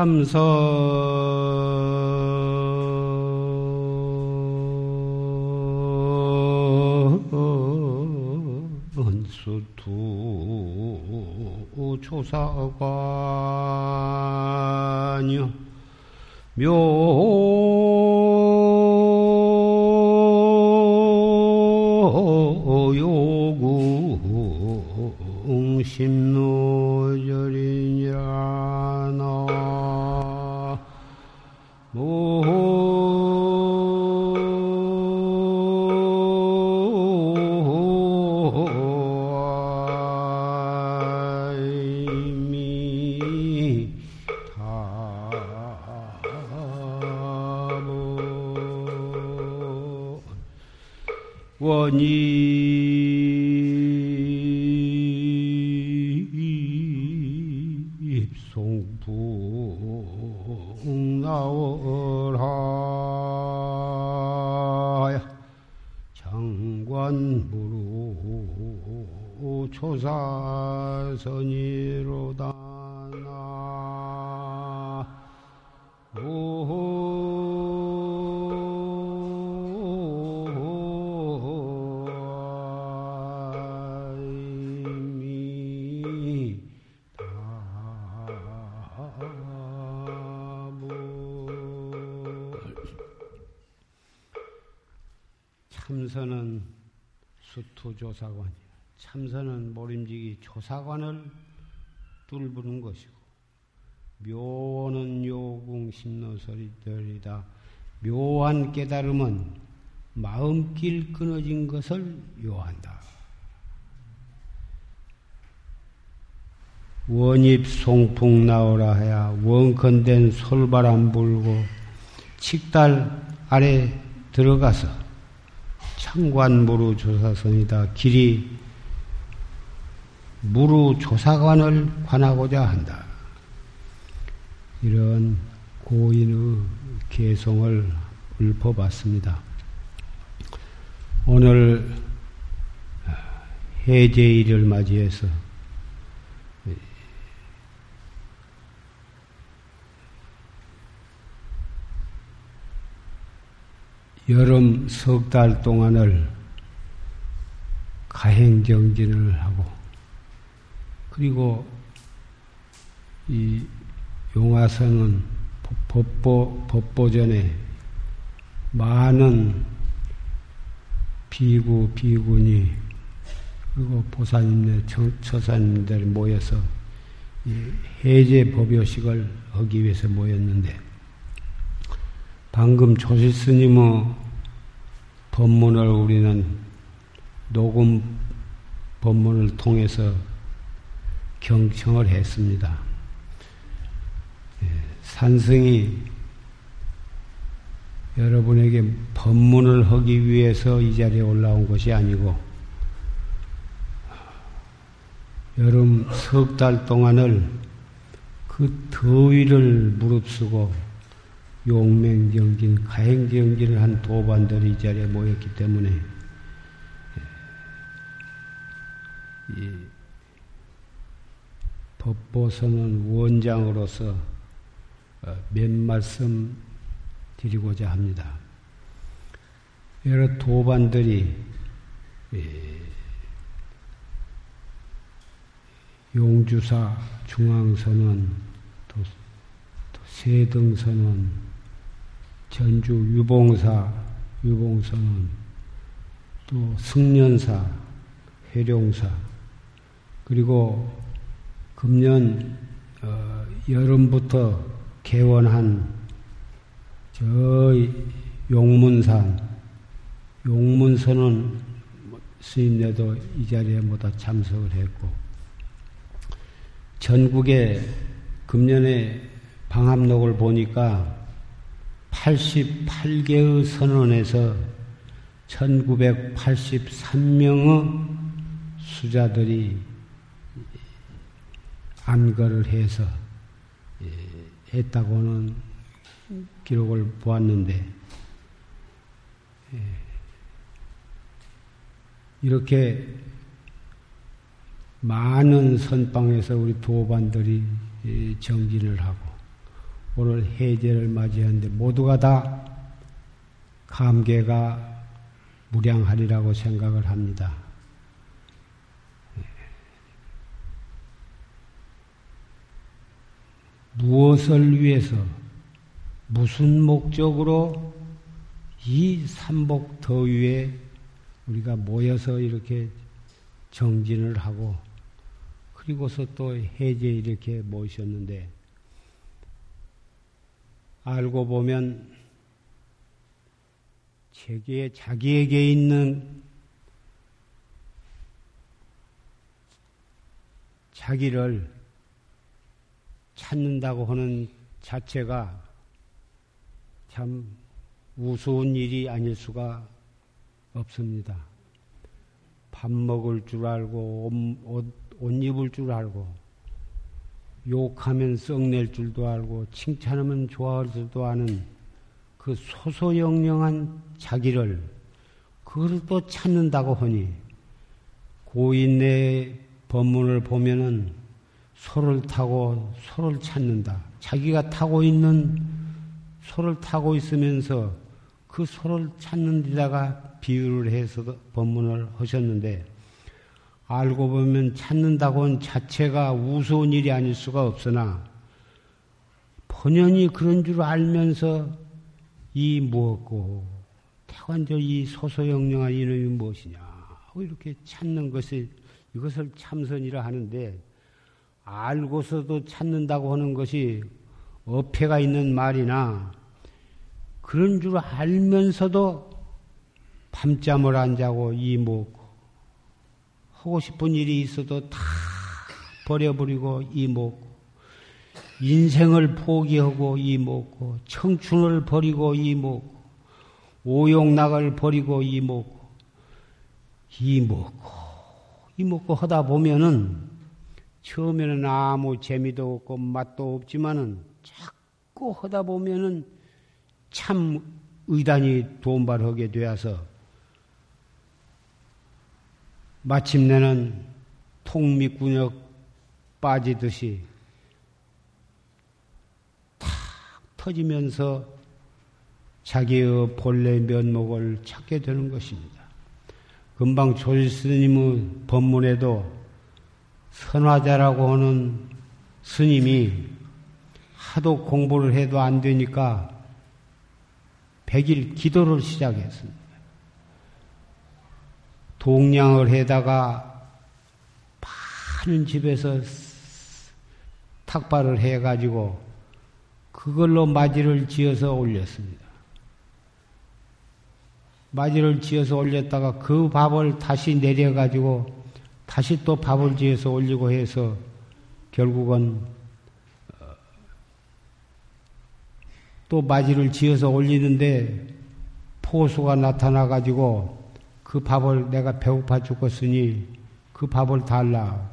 참선 수투 조사관요. 묘요구 심노 입송풍 나오라 장관무로 조사선이로다 조사관이야. 참선은 모림지기 조사관을 뚫부는 것이고 묘는 요궁 심노설이들이다. 묘한 깨달음은 마음길 끊어진 것을 요한다. 원입 송풍 나오라 해야 원컨된 솔바람 불고 칙달 아래 들어가서 창관무루 조사선이다. 길이 무루 조사관을 관하고자 한다. 이런 고인의 개성을 읊어봤습니다. 오늘 해제일을 맞이해서 여름 석 달 동안을 가행정진을 하고 그리고 이 용화선은 법보, 법보전에 많은 비구, 비군이 그리고 보사님들, 처사님들 모여서 해제 법요식을 하기 위해서 모였는데 방금 조실 스님의 법문을 우리는 녹음 법문을 통해서 경청을 했습니다. 산승이 여러분에게 법문을 하기 위해서 이 자리에 올라온 것이 아니고 여름 석 달 동안을 그 더위를 무릅쓰고 용맹정진, 가행정진을 한 도반들이 이 자리에 모였기 때문에 이 법보선은 원장으로서 몇 말씀 드리고자 합니다. 여러 도반들이 용주사 중앙선원, 또 세등선원, 전주 유봉사, 유봉선원, 또 승련사, 해룡사, 그리고 금년 어, 여름부터 개원한 저 용문산, 용문선은 스님네도 이 자리에 모두 참석을 했고, 전국에 금년에 방합록을 보니까 88개의 선원에서 1983명의 수자들이 안거를 해서 했다고 는 기록을 보았는데 이렇게 많은 선방에서 우리 도반들이 정진을 하고 오늘 해제를 맞이하는데 모두가 다 감개가 무량하리라고 생각을 합니다. 무엇을 위해서 무슨 목적으로 이 삼복 더위에 우리가 모여서 이렇게 정진을 하고 그리고서 또 해제 이렇게 모셨는데 알고 보면 자기에 자기에게 있는 자기를 찾는다고 하는 자체가 참 우스운 일이 아닐 수가 없습니다. 밥 먹을 줄 알고 옷, 옷 입을 줄 알고 욕하면 썩낼 줄도 알고 칭찬하면 좋아할 줄도 아는 그 소소영령한 자기를 그걸 또 찾는다고 하니 고인의 법문을 보면은 소를 타고 소를 찾는다. 자기가 타고 있는 소를 타고 있으면서 그 소를 찾는 데다가 비유를 해서 법문을 하셨는데 알고 보면 찾는다고는 자체가 우스운 일이 아닐 수가 없으나 본연이 그런 줄 알면서 이 무엇고 태관저 이 소소영령한 이놈이 무엇이냐 이렇게 찾는 것이 이것을 참선이라 하는데 알고서도 찾는다고 하는 것이 어폐가 있는 말이나 그런 줄 알면서도 밤잠을 안 자고 이 먹고 하고 싶은 일이 있어도 다 버려버리고 이 먹고 인생을 포기하고 이 먹고 청춘을 버리고 이 먹고 오용락을 버리고 이 먹고 이 먹고 이 먹고 하다 보면은 처음에는 아무 재미도 없고 맛도 없지만은 자꾸 하다 보면은 참 의단이 돈발하게 되어서 마침내는 통미군역 빠지듯이 탁 터지면서 자기의 본래 면목을 찾게 되는 것입니다. 금방 조실스님의 법문에도 선화자라고 하는 스님이 하도 공부를 해도 안 되니까 백일 기도를 시작했습니다. 동량을 해다가 많은 집에서 탁발을 해가지고 그걸로 맞이를 지어서 올렸습니다. 맞이를 지어서 올렸다가 그 밥을 다시 내려가지고 다시 또 밥을 지어서 올리고 해서 결국은 어, 또 맞이를 지어서 올리는데 포수가 나타나가지고 그 밥을 내가 배고파 죽었으니 그 밥을 달라.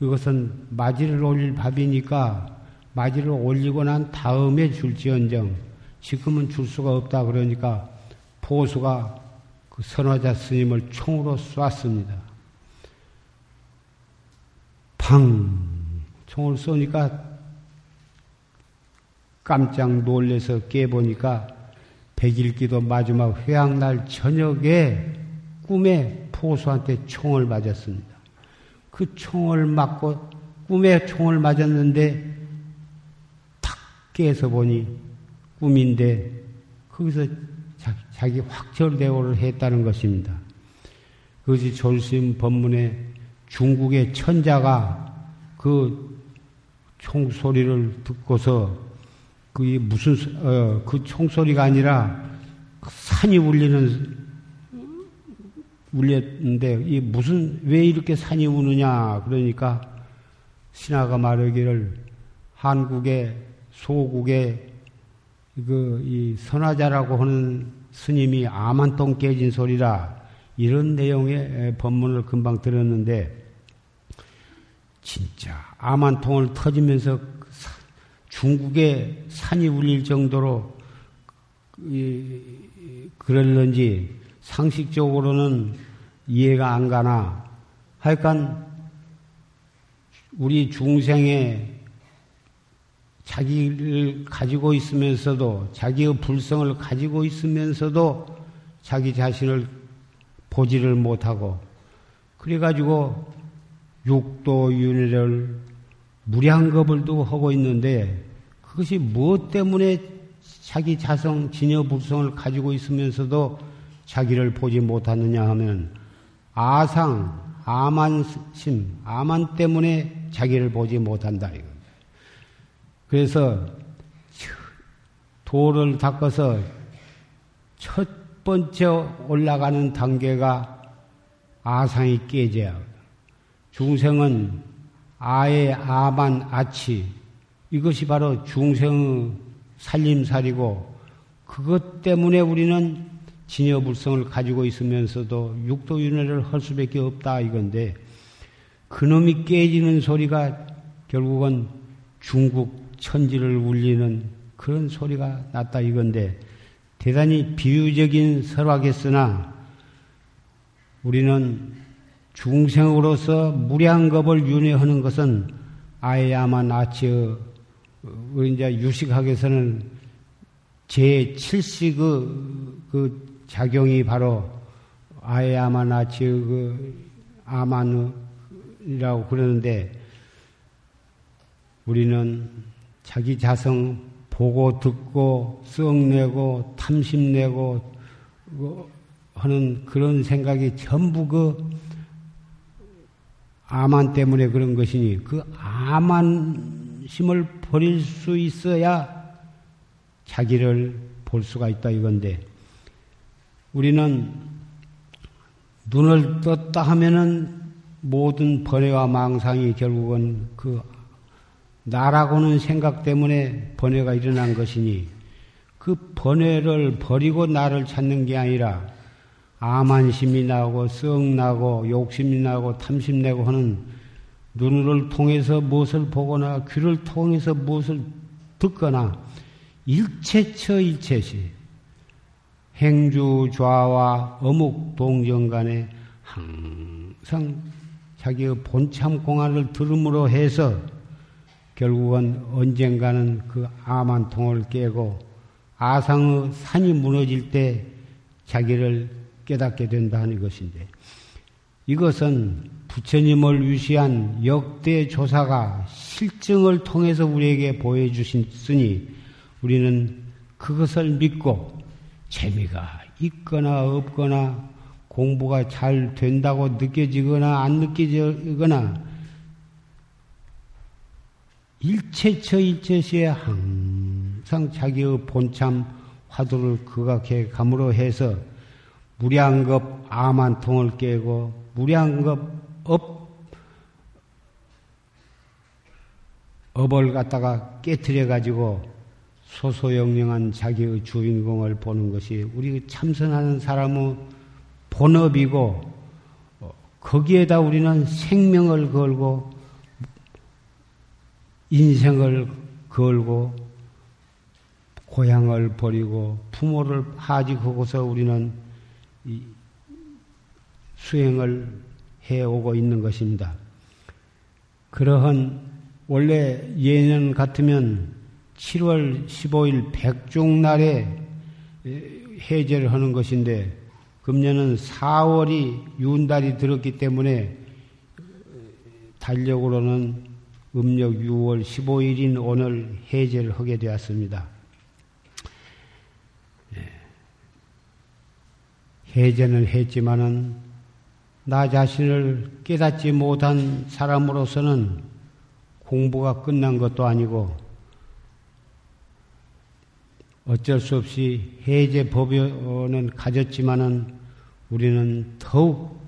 이것은 맞이를 올릴 밥이니까 맞이를 올리고 난 다음에 줄지언정 지금은 줄 수가 없다 그러니까 포수가 그 선화자 스님을 총으로 쐈습니다. 팡! 총을 쏘니까 깜짝 놀래서 깨보니까 백일기도 마지막 회양날 저녁에 꿈에 포수한테 총을 맞았습니다. 그 총을 맞고 꿈에 총을 맞았는데 탁 깨서 보니 꿈인데 거기서 자 기 확철대오를 했다는 것입니다. 그것이 졸심 법문에 중국의 천자가 그 총소리를 듣고서 그게 무슨 어, 그 총소리가 아니라 산이 울리는 울렸는데 이 무슨 왜 이렇게 산이 우느냐 그러니까 신하가 말하기를 한국의 소국의 그 이 선화자라고 하는 스님이 아만똥 깨진 소리라 이런 내용의 법문을 금방 들었는데 진짜 아만통을 터지면서 중국의 산이 울릴 정도로 그럴는지 상식적으로는 이해가 안 가나. 하여간 우리 중생의 자기를 가지고 있으면서도 자기의 불성을 가지고 있으면서도 자기 자신을 보지를 못하고 그래가지고 육도 윤회를 무량겁을 두고 하고 있는데 그것이 무엇 때문에 자기 자성 진여 불성을 가지고 있으면서도 자기를 보지 못하느냐 하면 아상 아만심 아만 때문에 자기를 보지 못한다 이거. 그래서 도를 닦아서 첫 번째 올라가는 단계가 아상이 깨져야 합니다. 중생은 아의 아만 아치. 이것이 바로 중생의 살림살이고 그것 때문에 우리는 진여불성을 가지고 있으면서도 육도윤회를 할 수밖에 없다 이건데 그놈이 깨지는 소리가 결국은 중국 천지를 울리는 그런 소리가 났다 이건데 대단히 비유적인 설화겠으나 우리는 중생으로서 무량겁을 윤회하는 것은 아야만 아치의 이제 유식학에서는 제7식 그, 그 작용이 바로 아야만 아치의 그 아만이라고 그러는데 우리는 자기 자성 보고 듣고 썩내고 탐심내고 뭐 하는 그런 생각이 전부 그 아만 때문에 그런 것이니 그 아만심을 버릴 수 있어야 자기를 볼 수가 있다 이건데 우리는 눈을 떴다 하면은 모든 번뇌와 망상이 결국은 그 나라고는 생각 때문에 번뇌가 일어난 것이니 그 번뇌를 버리고 나를 찾는 게 아니라 아만심이 나고 썩 나고 욕심이 나고 탐심 내고 하는 눈을 통해서 무엇을 보거나 귀를 통해서 무엇을 듣거나 일체처 일체시 행주 좌와 어묵 동정 간에 항상 자기의 본참 공안을 들음으로 해서 결국은 언젠가는 그 아만통을 깨고 아상의 산이 무너질 때 자기를 깨닫게 된다는 것인데 이것은 부처님을 위시한 역대 조사가 실증을 통해서 우리에게 보여주셨으니 우리는 그것을 믿고 재미가 있거나 없거나 공부가 잘 된다고 느껴지거나 안 느껴지거나 일체처 일체시에 항상 자기의 본참 화두를 거각해 감으로 해서 무량겁 아만통을 깨고 무량겁 업 업을 갖다가 깨뜨려 가지고 소소영령한 자기의 주인공을 보는 것이 우리 참선하는 사람의 본업이고 거기에다 우리는 생명을 걸고 인생을 걸고 고향을 버리고 부모를 하직하고서 우리는 수행을 해오고 있는 것입니다. 그러한 원래 예년 같으면 7월 15일 백중날에 해제를 하는 것인데 금년은 4월이 윤달이 들었기 때문에 달력으로는 음력 6월 15일인 오늘 해제를 하게 되었습니다. 해제는 했지만은 나 자신을 깨닫지 못한 사람으로서는 공부가 끝난 것도 아니고 어쩔 수 없이 해제 법요는 가졌지만은 우리는 더욱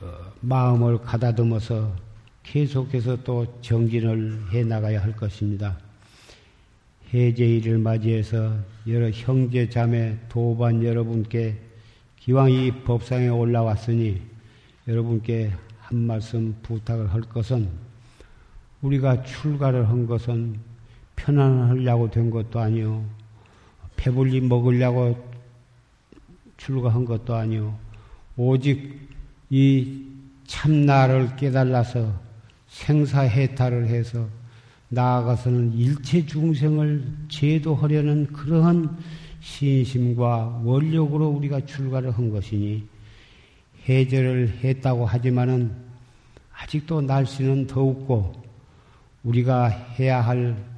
어, 마음을 가다듬어서 계속해서 또 정진을 해 나가야 할 것입니다. 해제일을 맞이해서 여러 형제 자매 도반 여러분께 기왕 이 법상에 올라왔으니 여러분께 한 말씀 부탁을 할 것은 우리가 출가를 한 것은 편안하려고 된 것도 아니요. 배불리 먹으려고 출가한 것도 아니요. 오직 이 참나를 깨달아서 생사해탈을 해서 나아가서는 일체 중생을 제도하려는 그러한 신심과 원력으로 우리가 출가를 한 것이니 해제를 했다고 하지만은 아직도 날씨는 더웠고 우리가 해야 할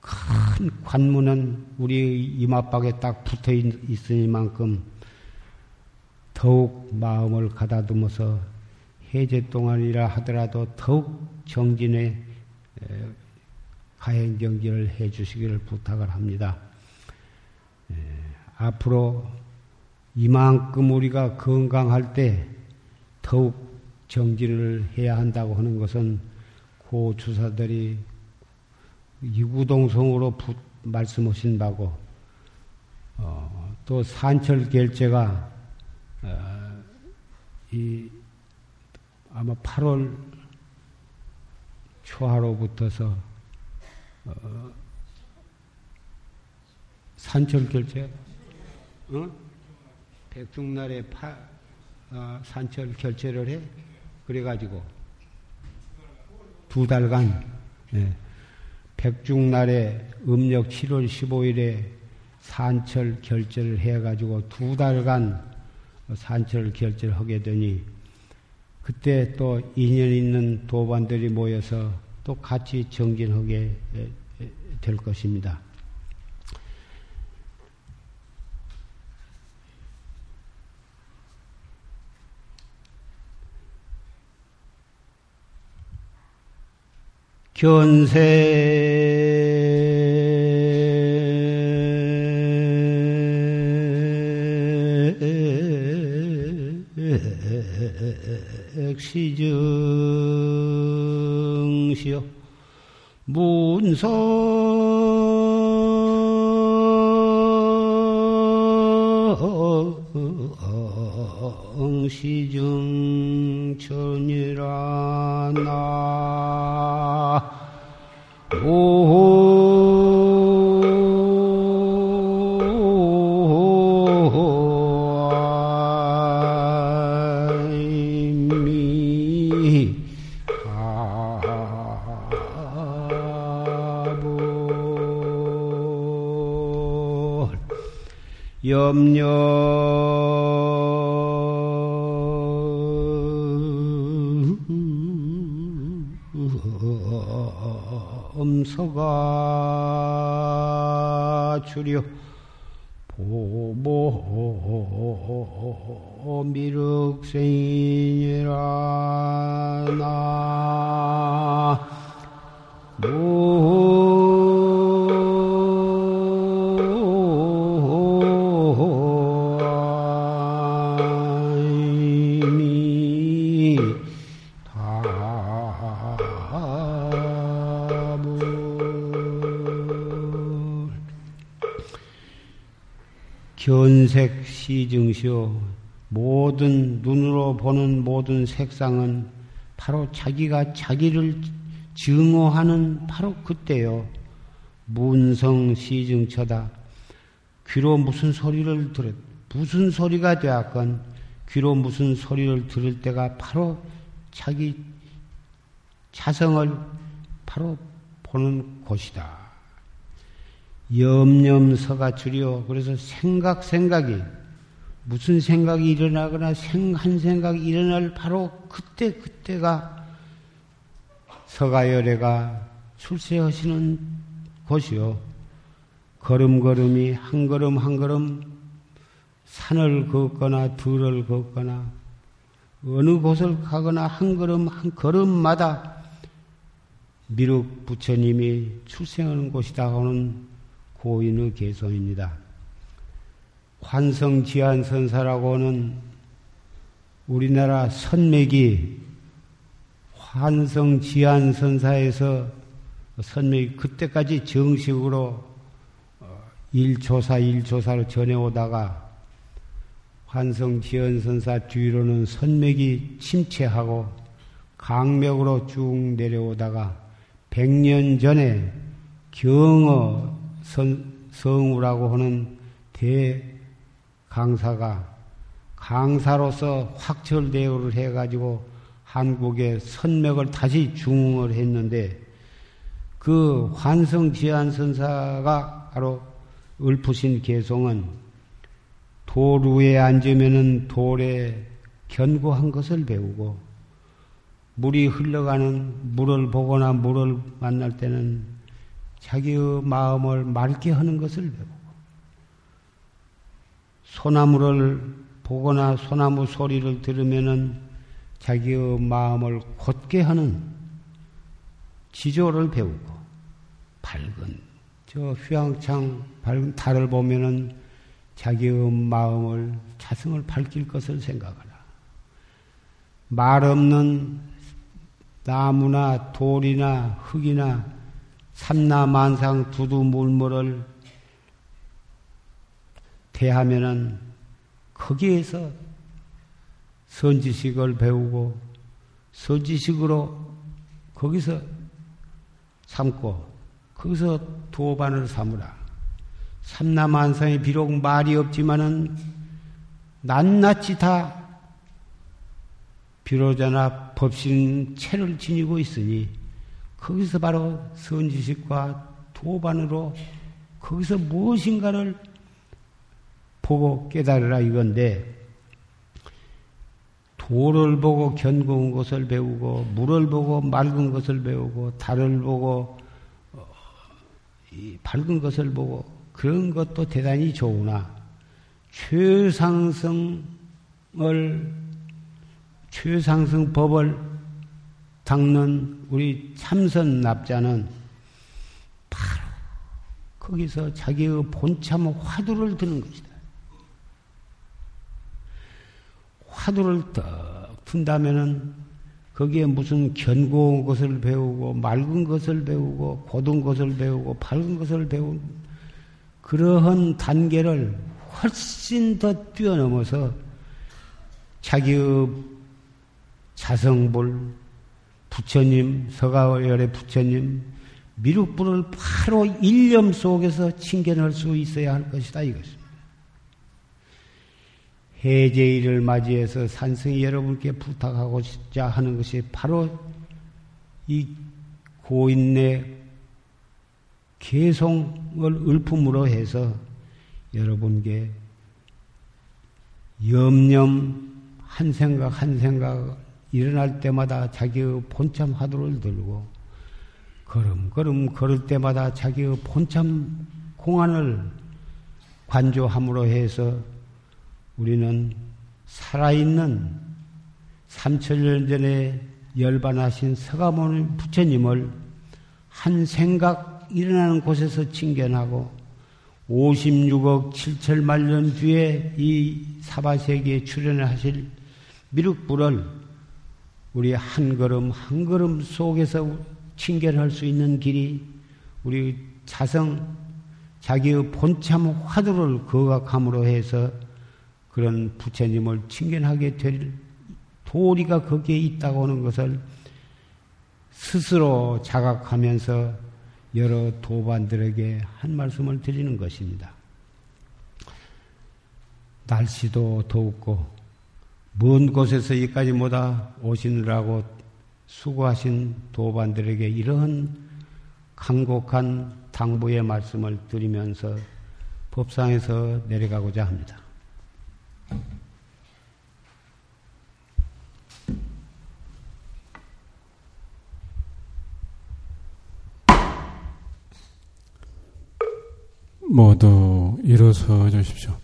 큰 관문은 우리 이마박에 딱 붙어 있으니만큼 더욱 마음을 가다듬어서 해제 동안이라 하더라도 더욱 정진의 가행 정진을 해 주시기를 부탁을 합니다. 앞으로 이만큼 우리가 건강할 때 더욱 정진을 해야 한다고 하는 것은 고 주사들이 이구동성으로 말씀하신 바고 어, 또 산철 결제가 어, 이 아마 8월 초하로부터서 어, 산철 결제 어? 백중날에 파, 어, 산철 결제를 해 그래가지고 두 달간 네. 백중날에 음력 7월 15일에 산철 결제를 해가지고 두 달간 산철 결제를 하게 되니 그때 또 인연 있는 도반들이 모여서 또 같이 정진하게 될 것입니다. 견색 시증시여. 문성 시증천이라 나 염 견색 시증시오 모든 눈으로 보는 모든 색상은 바로 자기가 자기를 증오하는 바로 그때요. 문성 시증처다. 귀로 무슨 소리를 들었, 무슨 소리가 되었건 귀로 무슨 소리를 들을 때가 바로 자기 자성을 바로 보는 곳이다. 염염서가 줄여 그래서 생각 생각이 무슨 생각이 일어나거나 생, 한 생각이 일어날 바로 그때 그때가 서가열애가 출세하시는 곳이요. 걸음걸음이 한 걸음 한 걸음 산을 걷거나 들을 걷거나 어느 곳을 가거나 한 걸음 한 걸음마다 미륵 부처님이 출생하는 곳이다 하는 고인의 개성입니다. 환성지안선사라고는 우리나라 선맥이 환성지안선사에서 선맥이 그때까지 정식으로 어, 일조사 일조사로 전해오다가 환성지연선사 뒤로는 선맥이 침체하고 강맥으로 쭉 내려오다가 100년 전에 경어 선, 성우라고 하는 대 강사가 강사로서 확철대우를 해가지고 한국의 선맥을 다시 중흥을 했는데 그 환성지안선사가 바로 읊으신 개송은 돌 위에 앉으면은 돌에 견고한 것을 배우고 물이 흘러가는 물을 보거나 물을 만날 때는 자기의 마음을 맑게 하는 것을 배우고 소나무를 보거나 소나무 소리를 들으면은 자기의 마음을 곧게 하는 지조를 배우고 밝은 저 휘황창 밝은 달을 보면은 자기의 마음을 자성을 밝힐 것을 생각하라. 말 없는 나무나 돌이나 흙이나 삼나만상 두두물물을 대하면은 거기에서 선지식을 배우고 선지식으로 거기서 삼고 거기서 도반을 삼으라. 삼남한상에 비록 말이 없지만은 낱낱이 다 비로자나 법신 체를 지니고 있으니 거기서 바로 선지식과 도반으로 거기서 무엇인가를 보고 깨달으라 이건데 돌을 보고 견고한 것을 배우고 물을 보고 맑은 것을 배우고 달을 보고 어, 밝은 것을 보고 그런 것도 대단히 좋으나 최상승을 최상승 법을 닦는 우리 참선 납자는 바로 거기서 자기의 본참 화두를 드는 것이다. 화두를 떡 둔다면은 거기에 무슨 견고한 것을 배우고 맑은 것을 배우고 고든 것을 배우고 밝은 것을 배운 그러한 단계를 훨씬 더 뛰어넘어서 자기의 자성불 부처님 서가열의 부처님 미륵불을 바로 일념 속에서 칭견할 수 있어야 할 것이다 이것입니다. 해제일을 맞이해서 산승이 여러분께 부탁하고자 하는 것이 바로 이 고인의 개송을 읊음으로 해서 여러분께 염념 한 생각 한 생각 일어날 때마다 자기의 본참 화두를 들고 걸음 걸음 걸을 때마다 자기의 본참 공안을 관조함으로 해서 우리는 살아있는 3천년 전에 열반하신 서가모니 부처님을 한 생각 일어나는 곳에서 칭견하고 56억 7천만 년 뒤에 이 사바세계에 출연하실 미륵불을 우리 한 걸음 한 걸음 속에서 칭견할 수 있는 길이 우리 자성 자기의 본참 화두를 거각함으로 해서 그런 부처님을 칭견하게 될 도리가 거기에 있다고 하는 것을 스스로 자각하면서 여러 도반들에게 한 말씀을 드리는 것입니다. 날씨도 덥고 먼 곳에서 여기까지 모다 오시느라고 수고하신 도반들에게 이러한 간곡한 당부의 말씀을 드리면서 법상에서 내려가고자 합니다. 모두 일어서 주십시오.